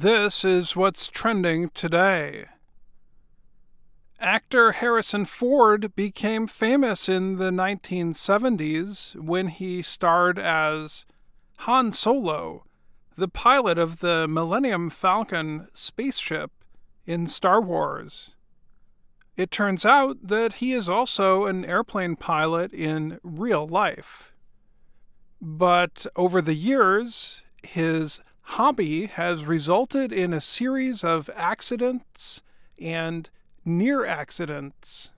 This is what's trending today. Actor Harrison Ford became famous in the 1970s when he starred as Han Solo, the pilot of the Millennium Falcon spaceship in Star Wars. It turns out that he is also an airplane pilot in real life. But over the years, his hobby has resulted in a series of accidents and near accidents.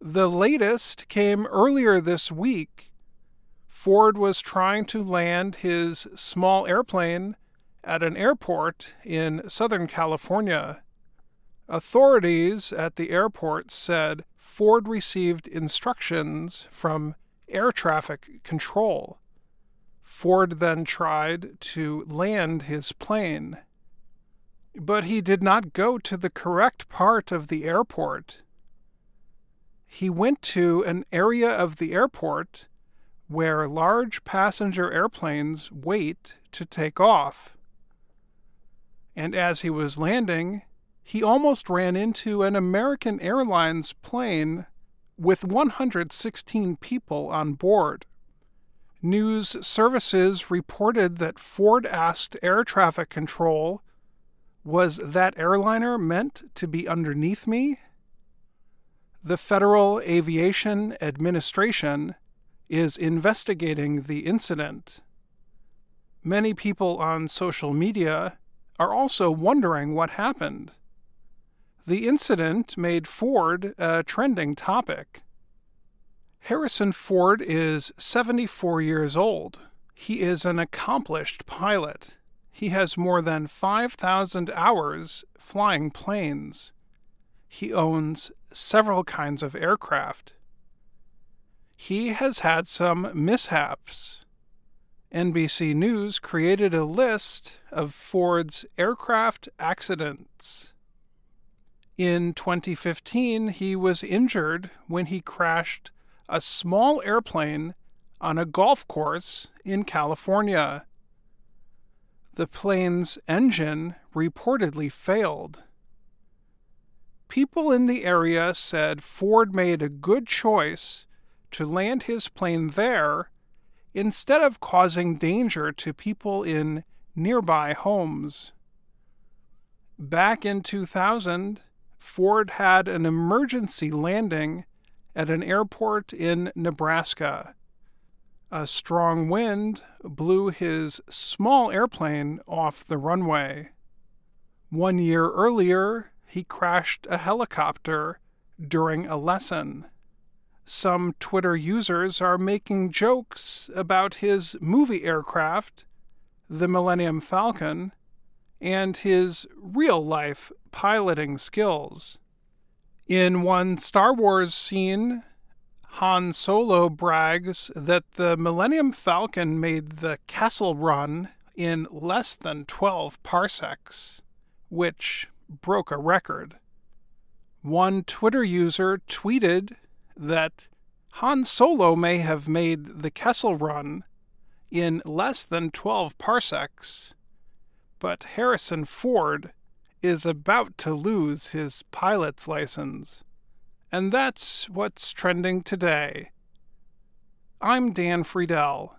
The latest came earlier this week. Ford was trying to land his small airplane at an airport in Southern California. Authorities at the airport said Ford received instructions from air traffic control. Ford then tried to land his plane. But he did not go to the correct part of the airport. He went to an area of the airport where large passenger airplanes wait to take off. And as he was landing, he almost ran into an American Airlines plane with 116 people on board. News services reported that Ford asked air traffic control, Was that airliner meant to be underneath me? The Federal Aviation Administration is investigating the incident. Many people on social media are also wondering what happened. The incident made Ford a trending topic. Harrison Ford is 74 years old. He is an accomplished pilot. He has more than 5,000 hours flying planes. He owns several kinds of aircraft. He has had some mishaps. NBC News created a list of Ford's aircraft accidents. In 2015, he was injured when he crashed a small airplane on a golf course in California. The plane's engine reportedly failed. People in the area said Ford made a good choice to land his plane there instead of causing danger to people in nearby homes. Back in 2000, Ford had an emergency landing at an airport in Nebraska. A strong wind blew his small airplane off the runway. One year earlier, he crashed a helicopter during a lesson. Some Twitter users are making jokes about his movie aircraft, the Millennium Falcon, and his real life piloting skills. In one Star Wars scene, Han Solo brags that the Millennium Falcon made the Kessel Run in less than 12 parsecs, which broke a record. One Twitter user tweeted that Han Solo may have made the Kessel Run in less than 12 parsecs, but Harrison Ford is about to lose his pilot's license. And that's what's trending today. I'm Dan Friedell.